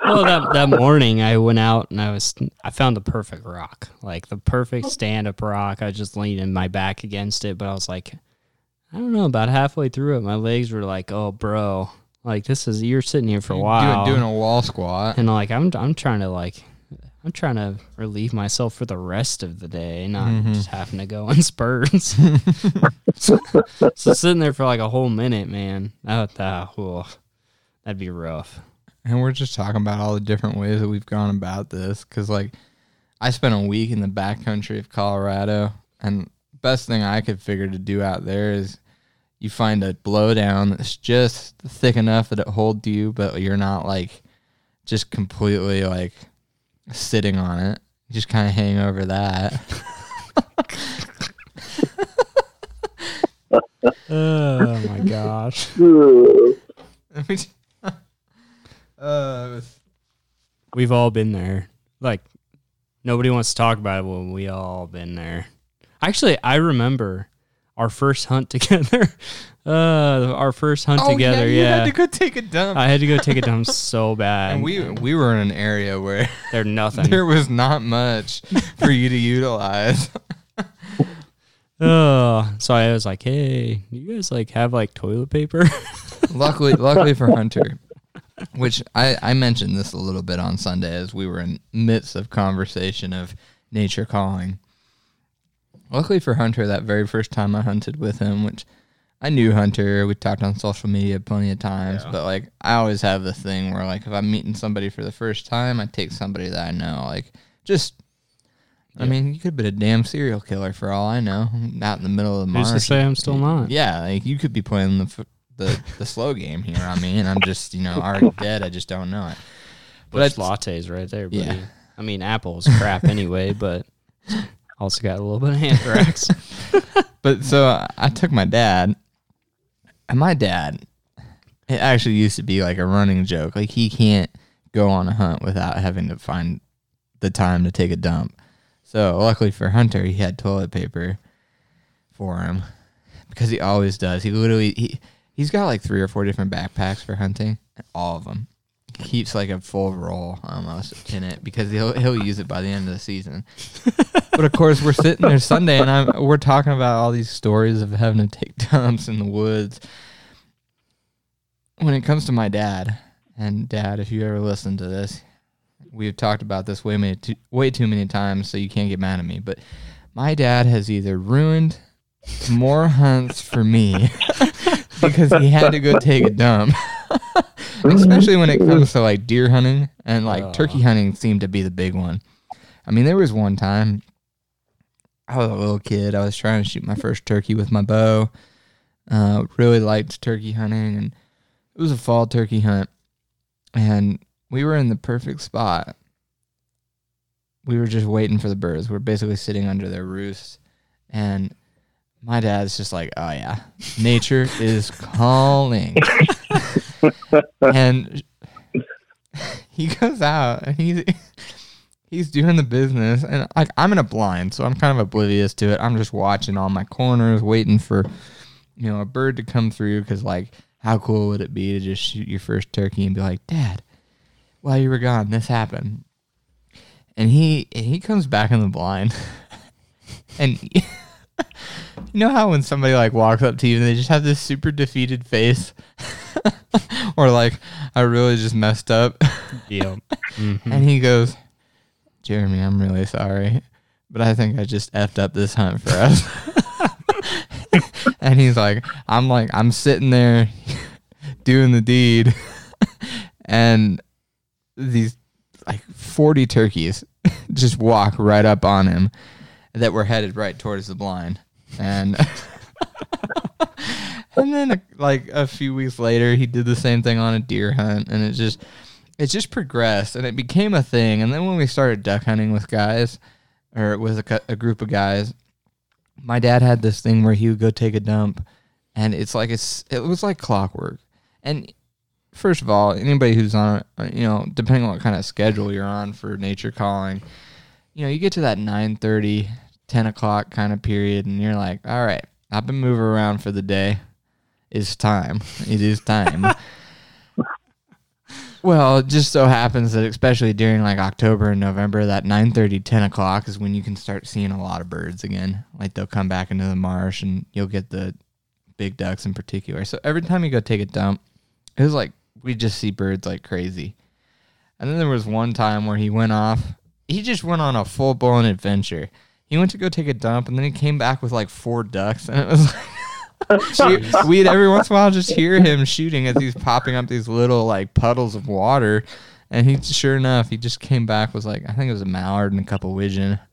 Well, that that morning I went out and I was I found the perfect rock, like the perfect stand up rock. I just leaned my back against it, but I was like, I don't know. About halfway through it, my legs were like, "Oh, bro, like this is you're sitting here for a while." doing, doing a wall squat. and like I'm I'm trying to like I'm trying to relieve myself for the rest of the day, not Mhm. just having to go in spurts. so, sitting there for like a whole minute, man, that that oh, that'd be rough. And we're just talking about all the different ways that we've gone about this. Cause like I spent a week in the backcountry of Colorado and best thing I could figure to do out there is you find a blowdown that's just thick enough that it holds you, but you're not like just completely like sitting on it. You just kind of hang over that. Oh my gosh. uh, We've all been there. Like nobody wants to talk about it, but we all been there. Actually, I remember our first hunt together. Uh, our first hunt Oh, together. you Yeah, had to go take a dump. I had to go take a dump so bad. and we we were in an area where they're nothing. there was not much for you to utilize. Oh, so I was like, "Hey, you guys like have like toilet paper?" luckily, luckily for Hunter, which I I mentioned this a little bit on Sunday as we were in midst of conversation of nature calling. Luckily for Hunter, that very first time I hunted with him, which I knew Hunter, we talked on social media plenty of times, Yeah. but like I always have the thing where like if I'm meeting somebody for the first time, I take somebody that I know, like just. I mean, you could be a damn serial killer for all I know, out in the middle of the Who's marsh. to say I'm still not? Yeah, like you could be playing the the the slow game here on me, and I'm just you know already dead. I just don't know it. But Busch it's- lattes right there, buddy. Yeah. I mean, apple's crap anyway, but also got a little bit of anthrax. But so I- I took my dad, and my dad, it actually used to be like a running joke. Like he can't go on a hunt without having to find the time to take a dump. So luckily for Hunter, he had toilet paper for him because he always does. He literally he he's got like three or four different backpacks for hunting, all of them he keeps like a full roll almost in it because he'll he'll use it by the end of the season. but of course, we're sitting there Sunday, and I'm we're talking about all these stories of having to take dumps in the woods. When it comes to my dad, and dad, if you ever listen to this, we've talked about this way many too, way too many times, so you can't get mad at me. But my dad has either ruined more hunts for me because he had to go take a dump. Especially when it comes to like deer hunting and like Aw. turkey hunting seemed to be the big one. I mean, there was one time I was a little kid. I was trying to shoot my first turkey with my bow. Uh, really liked turkey hunting, and it was a fall turkey hunt. And we were in the perfect spot. We were just waiting for the birds. We are basically sitting under their roosts, and my dad's just like, "Oh yeah, nature is calling." and he goes out and he's he's doing the business. And like I'm in a blind so I'm kind of oblivious to it. I'm just watching all my corners waiting for you know a bird to come through. Because like how cool would it be to just shoot your first turkey and be like dad while you were gone this happened. And he he comes back in the blind. And you know how when somebody like walks up to you and they just have this super defeated face or like I really just messed up yep. Mhm. and he goes Jeremy I'm really sorry but I think I just effed up this hunt for us and he's like I'm like I'm sitting there doing the deed and these like 40 turkeys just walk right up on him that were headed right towards the blind, and and then like a few weeks later, he did the same thing on a deer hunt, and it just it just progressed, and it became a thing. And then when we started duck hunting with guys, or with a, a group of guys, my dad had this thing where he would go take a dump, and it's like it's it was like clockwork. And first of all, anybody who's on, you know, depending on what kind of schedule you're on for nature calling, you know, you get to that 9:30, 10 o'clock kind of period, and you're like, all right, I've been moving around for the day. It's time. It is time. well, it just so happens that especially during like October and November, that 9:30, 10 o'clock is when you can start seeing a lot of birds again. Like they'll come back into the marsh, and you'll get the big ducks in particular. So every time you go take a dump, it was like we just see birds like crazy. And then there was one time where he went off. He just went on a full blown adventure. He went to go take a dump, and then he came back with like four ducks, and it was like we'd every once in a while just hear him shooting as he's popping up these little like puddles of water. And he, sure enough, he just came back was like I think it was a mallard and a couple widgeon.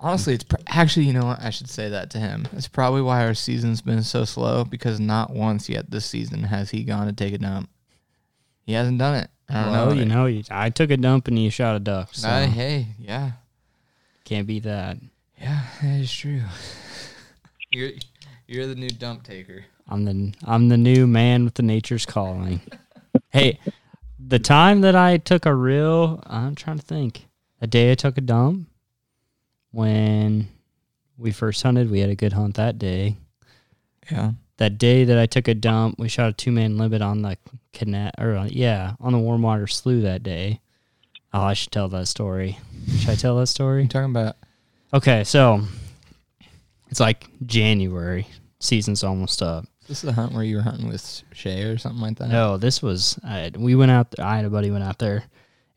Honestly, it's pr- actually you know what I should say that to him. It's probably why our season's been so slow because not once yet this season has he gone to take a dump. He hasn't done it. I don't well, know. you know, you, I took a dump and you shot a duck. So Uh, hey, yeah, can't beat that. Yeah, that is true. you're you're the new dump taker. I'm the I'm the new man with the nature's calling. hey, the time that I took a real I'm trying to think. A day I took a dump when we first hunted, we had a good hunt that day. Yeah. That day that I took a dump, we shot a two man limit on the connect or uh, yeah, on the warm water slough that day. Oh, I should tell that story. Should I tell that story? You story? talking about? Okay, so it's like January. Season's almost up. This is a hunt where you were hunting with Shay or something like that. No, this was I, we went out. I and a buddy went out there,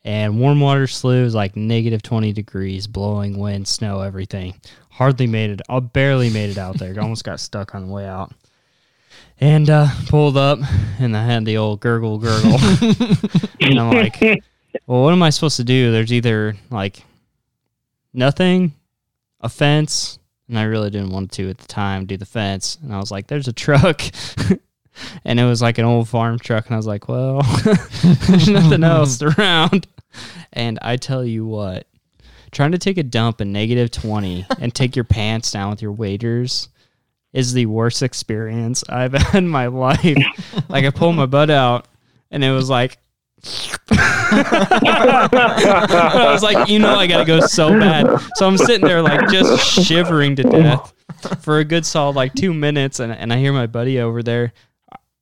and warm water slough is like negative twenty degrees, blowing wind, snow, everything. Hardly made it. I barely made it out there. Almost got stuck on the way out. And uh, pulled up, and I had the old gurgle gurgle. and I'm like, well, what am I supposed to do? There's either like nothing, a fence, and I really didn't want to at the time do the fence. And I was like, there's a truck. and it was like an old farm truck. And I was like, well, there's nothing else around. And I tell you what, trying to take a dump in negative 20 and take your pants down with your waders is the worst experience I've had in my life. like, I pulled my butt out and it was like, I was like, you know, I gotta go so bad. So I'm sitting there like just shivering to death for a good solid like two minutes, and and I hear my buddy over there.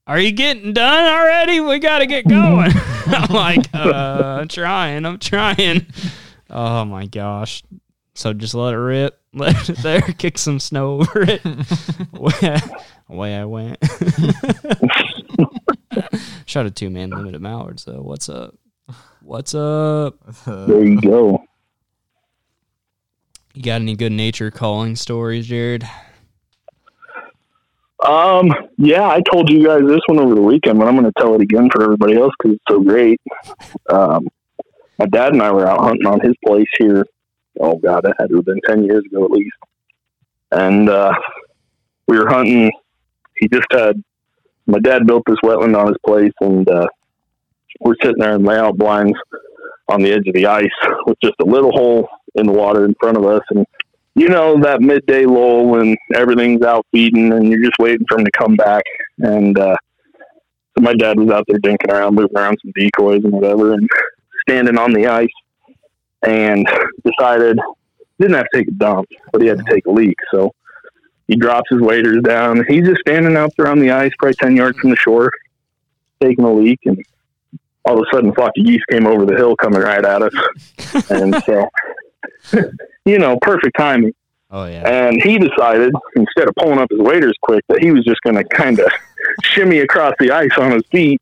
Are you getting done already? We gotta get going. I'm like, uh, I'm trying. I'm trying. Oh my gosh. So just let it rip. Let it there. Kick some snow over it. away, I went. Shot a two man limit at Mallard. So what's up? What's up? There you go. You got any good nature calling stories, Jared? Um, yeah, I told you guys this one over the weekend, but I'm going to tell it again for everybody else because it's so great. Um, my dad and I were out hunting on his place here. Oh God, it had to have been ten years ago at least. And uh, we were hunting. He just had my dad built this wetland on his place, and uh, we're sitting there in layout blinds on the edge of the ice with just a little hole in the water in front of us, and you know that midday lull when everything's out feeding and you're just waiting for him to come back. And uh, so my dad was out there dinking around, moving around some decoys and whatever, and standing on the ice, and decided didn't have to take a dump, but he had to take a leak. So he drops his waders down. He's just standing out there on the ice, probably ten yards from the shore, taking a leak, and all of a sudden, a flock of geese came over the hill, coming right at us, and so you know, perfect timing. Oh yeah. And he decided, instead of pulling up his waders quick, that he was just going to kind of shimmy across the ice on his feet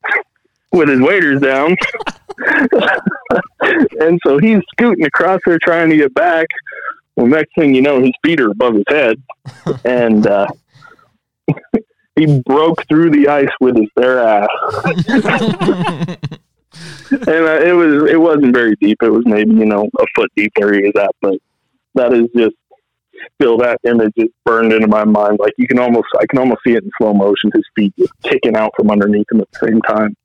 with his waders down. and so he's scooting across there trying to get back. Well, next thing you know, his feet are above his head. And uh, he broke through the ice with his bare ass. and uh, it was it wasn't very deep. It was maybe you know a foot deep where he was at, but that is just still that image is burned into my mind. Like you can almost I can almost see it in slow motion. His feet just kicking out from underneath him at the same time,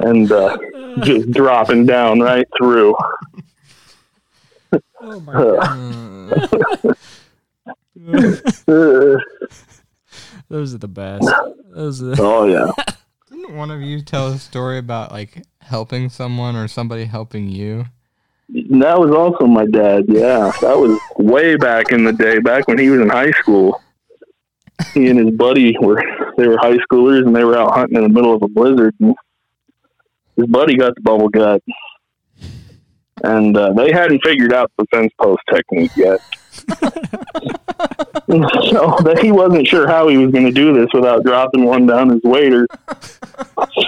and uh, just dropping down right through. Oh my god. Those are the best. Those are oh yeah. Didn't one of you tell a story about like helping someone or somebody helping you? That was also my dad. Yeah, that was way back in the day, back when he was in high school. He and his buddy were they were high schoolers and they were out hunting in the middle of a blizzard. And his buddy got the bubble gut, and uh, they hadn't figured out the fence post technique yet. so that he wasn't sure how he was going to do this without dropping one down his wader.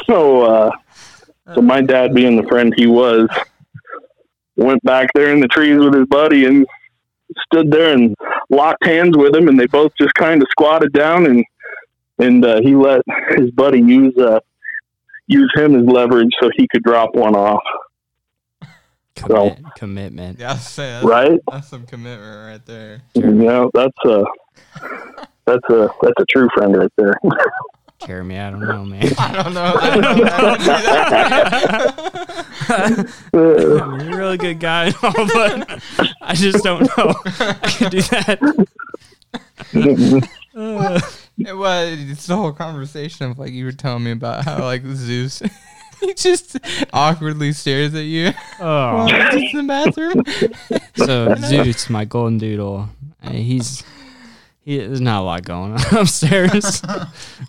So, uh, so my dad, being the friend he was, went back there in the trees with his buddy and stood there and locked hands with him, and they both just kind of squatted down and and uh, he let his buddy use uh, use him as leverage so he could drop one off. Commit, commitment. Yeah, say that's, Right? that's some commitment right there. You know, that's a that's a that's a true friend right there. Jeremy, I don't know, man. I don't know. I don't know. I don't do that. I mean, you're a really good guy and all, but I just don't know. I could do that. Uh, It was it's the whole conversation of like you were telling me about how like Zeus he just awkwardly stares at you oh. while in the bathroom. So Zeus, my golden doodle, uh, he's he there's not a lot going on upstairs,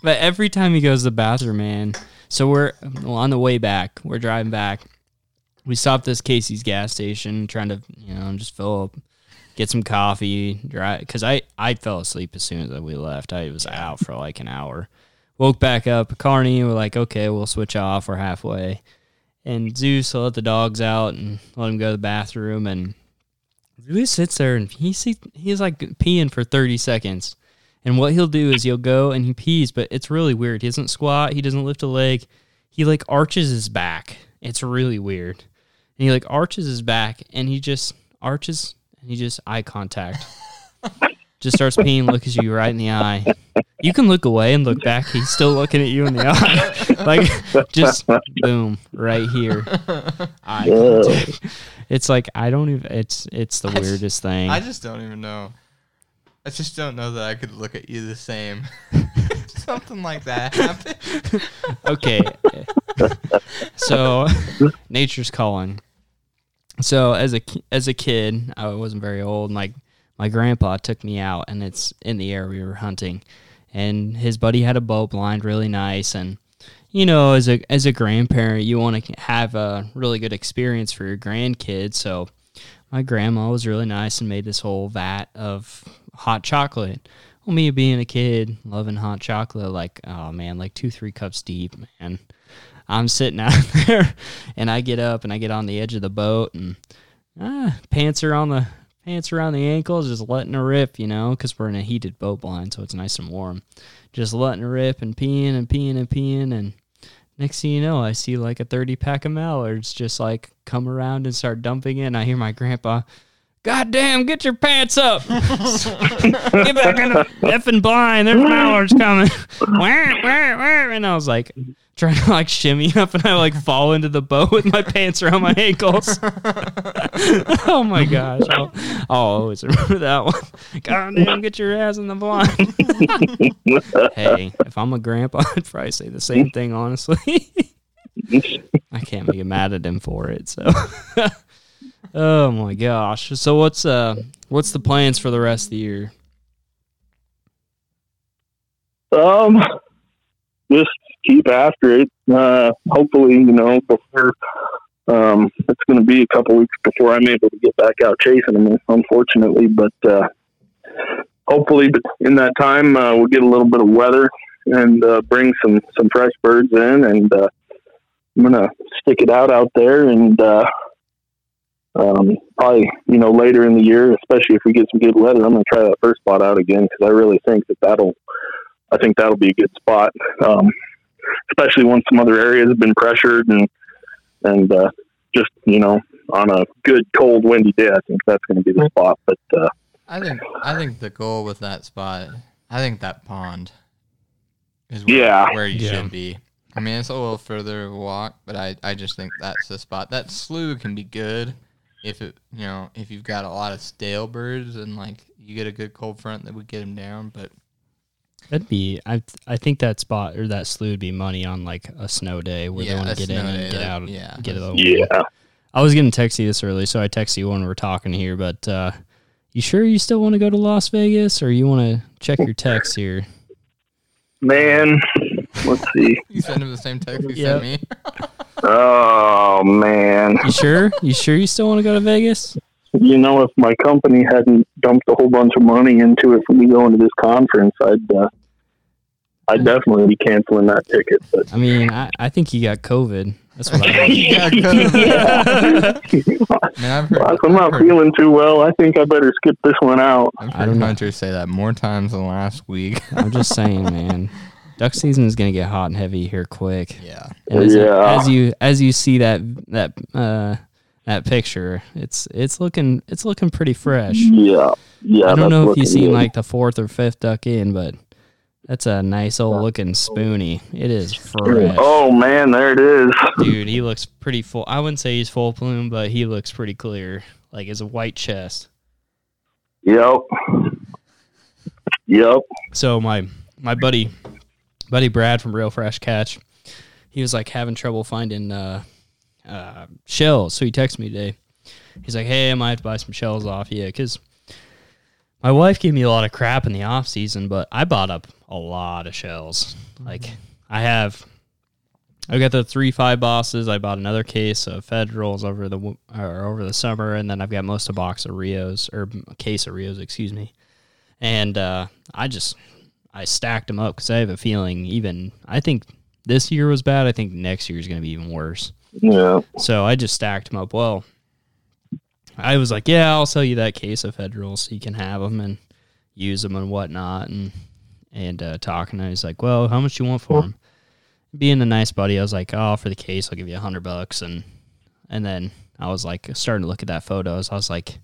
but every time he goes to the bathroom, man. So we're well, on the way back. We're driving back. We stopped this Casey's gas station, trying to you know just fill up, get some coffee, drive. Because I I fell asleep as soon as we left. I was out for like an hour. Woke back up, Carney. We're like, okay, we'll switch off. We're halfway. And Zeus will let the dogs out and let him go to the bathroom. And Zeus sits there and he see, he's like peeing for 30 seconds. And what he'll do is he'll go and he pees, but it's really weird. He doesn't squat, he doesn't lift a leg. He like arches his back. It's really weird. And he like arches his back and he just arches and he just eye contact. just starts peeing, looks at you right in the eye. You can look away and look back. He's still looking at you in the eye. like just boom, right here. Eye. It's like I don't even. It's it's the I just- weirdest thing. I just don't even know. I just don't know that I could look at you the same. Something like that happened. okay. so nature's calling. So as a as a kid, I wasn't very old. And like my grandpa took me out, and it's in the area we were hunting, and his buddy had a bow blind, really nice, and you know, as a as a grandparent, you want to have a really good experience for your grandkids. So my grandma was really nice and made this whole vat of hot chocolate. Well, me being a kid, loving hot chocolate, like oh man, like two three cups deep, man. I'm sitting out there, and I get up and I get on the edge of the boat, and ah, pants are on the pants around the ankles, just letting her rip, you know, because we're in a heated boat blind, so it's nice and warm. Just letting her rip and peeing and peeing and peeing, and next thing you know, I see like a 30 pack of mallards just like come around and start dumping in. I hear my grandpa, God damn, get your pants up. get back in the effing blind. There's mallards coming. And I was like, trying to like shimmy up and I like fall into the boat with my pants around my ankles. oh my gosh. I'll, I'll always remember that one. God damn, get your ass in the blind. hey, if I'm a grandpa, I'd probably say the same thing, honestly. I can't be mad at him for it. So, oh my gosh. So what's uh what's the plans for the rest of the year? Um, just keep after it. Uh, hopefully, you know, before um, it's going to be a couple weeks before I'm able to get back out chasing them, unfortunately. But uh, hopefully, in that time, uh, we'll get a little bit of weather and uh, bring some some fresh birds in, and uh, I'm going to stick it out out there and. Uh, um, probably, you know, later in the year, especially if we get some good weather, I'm going to try that first spot out again because I really think that that'll, I think that'll be a good spot. Um, especially once some other areas have been pressured and and uh, just you know on a good cold windy day, I think that's going to be the spot. But uh, I think I think the goal with that spot, I think that pond is where, Yeah. where you Yeah. should be. I mean, it's a little further walk, but I, I just think that's the spot. That slough can be good if it you know if you've got a lot of stale birds and like you get a good cold front that would get them down. But That'd be I I think that spot or that slough would be money on like a snow day where Yeah, they want to get in and get that- out. yeah. get it over. yeah, I was gonna text you this early, so I texted you when we're talking here. But uh, you sure you still want to go to Las Vegas, or you want to check your text here? man. Let's see. you sent him the same text you Yep. sent me. Oh man, You sure? you sure you still want to go to Vegas? You know, if my company hadn't dumped a whole bunch of money into it for me going to this conference, I'd uh, I'd definitely be canceling that ticket. But I mean, I, I think you got COVID. That's what I. Yeah, yeah. Man, I've heard, if I'm not heard, feeling too well, I think I better skip this one out. I've I don't know. Hunter say that more times than last week. I'm just saying, man. Duck season is gonna get hot and heavy here quick. yeah. And as, Yeah. as you as you see that that uh, that picture, it's it's looking it's looking pretty fresh. Yeah, yeah. I don't know if you've seen good. like the fourth or fifth duck in, but that's a nice old looking spoonie. It is fresh. Oh man, there it is. Dude, he looks pretty full. I wouldn't say he's full plume, but he looks pretty clear. Like it's a white chest. Yep. Yep. So my my buddy buddy Brad from Real Fresh Catch, he was like having trouble finding uh, uh, shells. So he texted me today. He's like, "Hey, I might have to buy some shells off you because my wife gave me a lot of crap in the off season, but I bought up a lot of shells. Like I have." I got the three five bosses. I bought another case of Federals over the or over the summer, and then I've got most of a box of Rios or a case of Rios, excuse me. And uh, I just I stacked them up because I have a feeling even I think this year was bad. I think next year is going to be even worse. Yeah. So I just stacked them up well. I was like, yeah, I'll sell you that case of Federals so you can have them and use them and whatnot. And and uh, talking, I was like, well, how much you want for them? Being a nice buddy, I was like, oh, for the case, I'll give you a hundred bucks. And and then I was like, starting to look at that photos. I was like,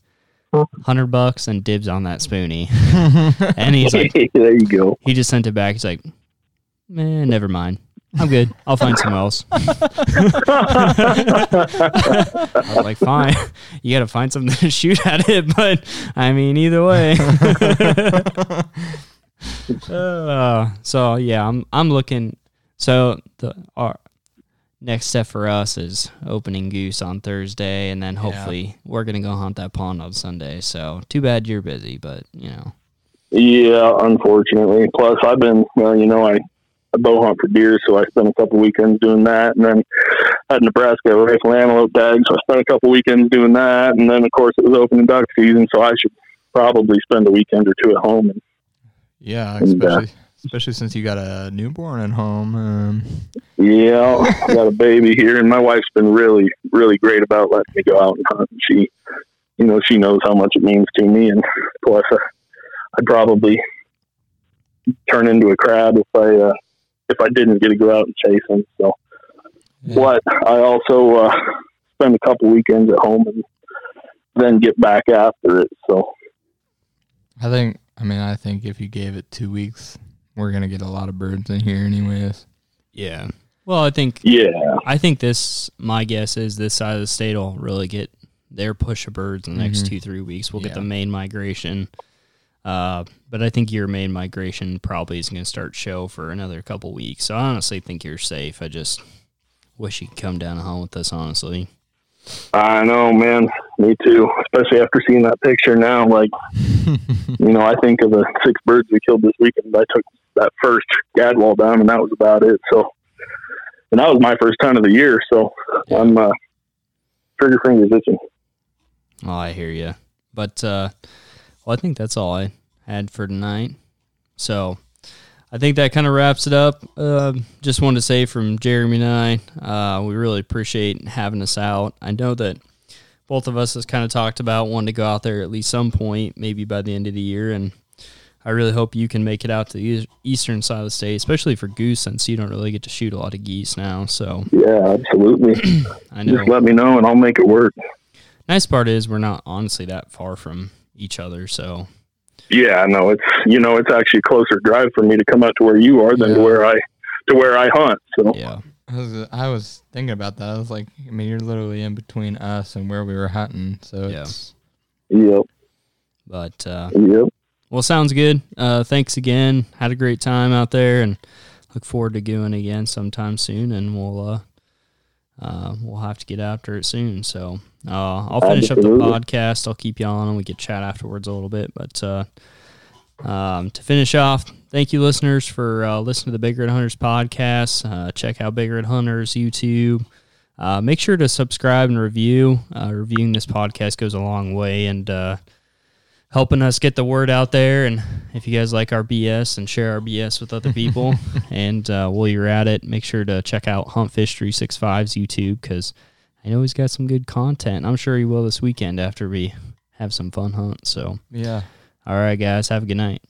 hundred bucks and dibs on that spoonie. and he's like, there you go. he just sent it back. He's like, man, never mind. I'm good. I'll find some else. I was like, fine. You got to find something to shoot at it. But I mean, either way. uh, so yeah, I'm I'm looking. So the our next step for us is opening goose on Thursday, and then hopefully we're gonna go hunt that pond on Sunday. So too bad you're busy, but you know. Yeah, unfortunately. Plus, I've been well. You know, I I bow hunt for deer, so I spent a couple weekends doing that, and then had Nebraska rifle antelope tag, so I spent a couple weekends doing that, and then of course it was opening duck season, so I should probably spend a weekend or two at home. And Yeah, And, uh, especially especially since you got a newborn at home. Um, yeah, I got a baby here, and my wife's been really, really great about letting me go out and hunt. She, you know, she knows how much it means to me, and plus, uh, I'd probably turn into a crab if I uh, if I didn't get to go out and chase them. So, Yeah. but I also uh, spend a couple weekends at home and then get back after it. So, I think. I mean, I think if you gave it two weeks, we're gonna get a lot of birds in here, anyways. Yeah. Well, I think yeah, I think this. My guess is this side of the state will really get their push of birds in the next Mhm. two three weeks. We'll get the main migration. Uh, but I think your main migration probably is going to start show for another couple weeks. So I honestly think you're safe. I just wish you could come down and hunt with us. Honestly, I know, man. Me too. Especially after seeing that picture now, like. you know, I think of the six birds we killed this weekend. I took that first gadwall down, and that was about it. So, and that was my first time of the year. So, I'm uh, trigger fingers itching. oh, I hear you. But uh, well, I think that's all I had for tonight. So I think that kind of wraps it up. Uh, just wanted to say from Jeremy and I, uh, we really appreciate having us out. I know that both of us has kind of talked about wanting to go out there at least some point, maybe by the end of the year, and I really hope you can make it out to the eastern side of the state, especially for goose, since you don't really get to shoot a lot of geese now. So Yeah, absolutely. I know. Just let me know and I'll make it work. Nice part is we're not honestly that far from each other, so Yeah, no, it's you know it's actually a closer drive for me to come out to where you are than Yeah. to where I to where I hunt. So yeah. I was, I was thinking about that. I was like, I mean, you're literally in between us and where we were hunting. So Yeah. it's, yep, But uh, yep. well, sounds good. Uh, thanks again. Had a great time out there, and look forward to going again sometime soon. And we'll uh, uh, we'll have to get after it soon. So uh, I'll finish up the podcast. I'll keep you on, and we can chat afterwards a little bit. But uh, um, to finish off, thank you, listeners, for uh, listening to the Big Red Hunters podcast. Uh, check out Big Red Hunters YouTube. Uh, make sure to subscribe and review. Uh, reviewing this podcast goes a long way and uh, helping us get the word out there. And if you guys like our BS and share our BS with other people, and uh, while you're at it, make sure to check out Huntfish 365's YouTube because I know he's got some good content. I'm sure he will this weekend after we have some fun hunt. So, yeah. all right, guys, have a good night.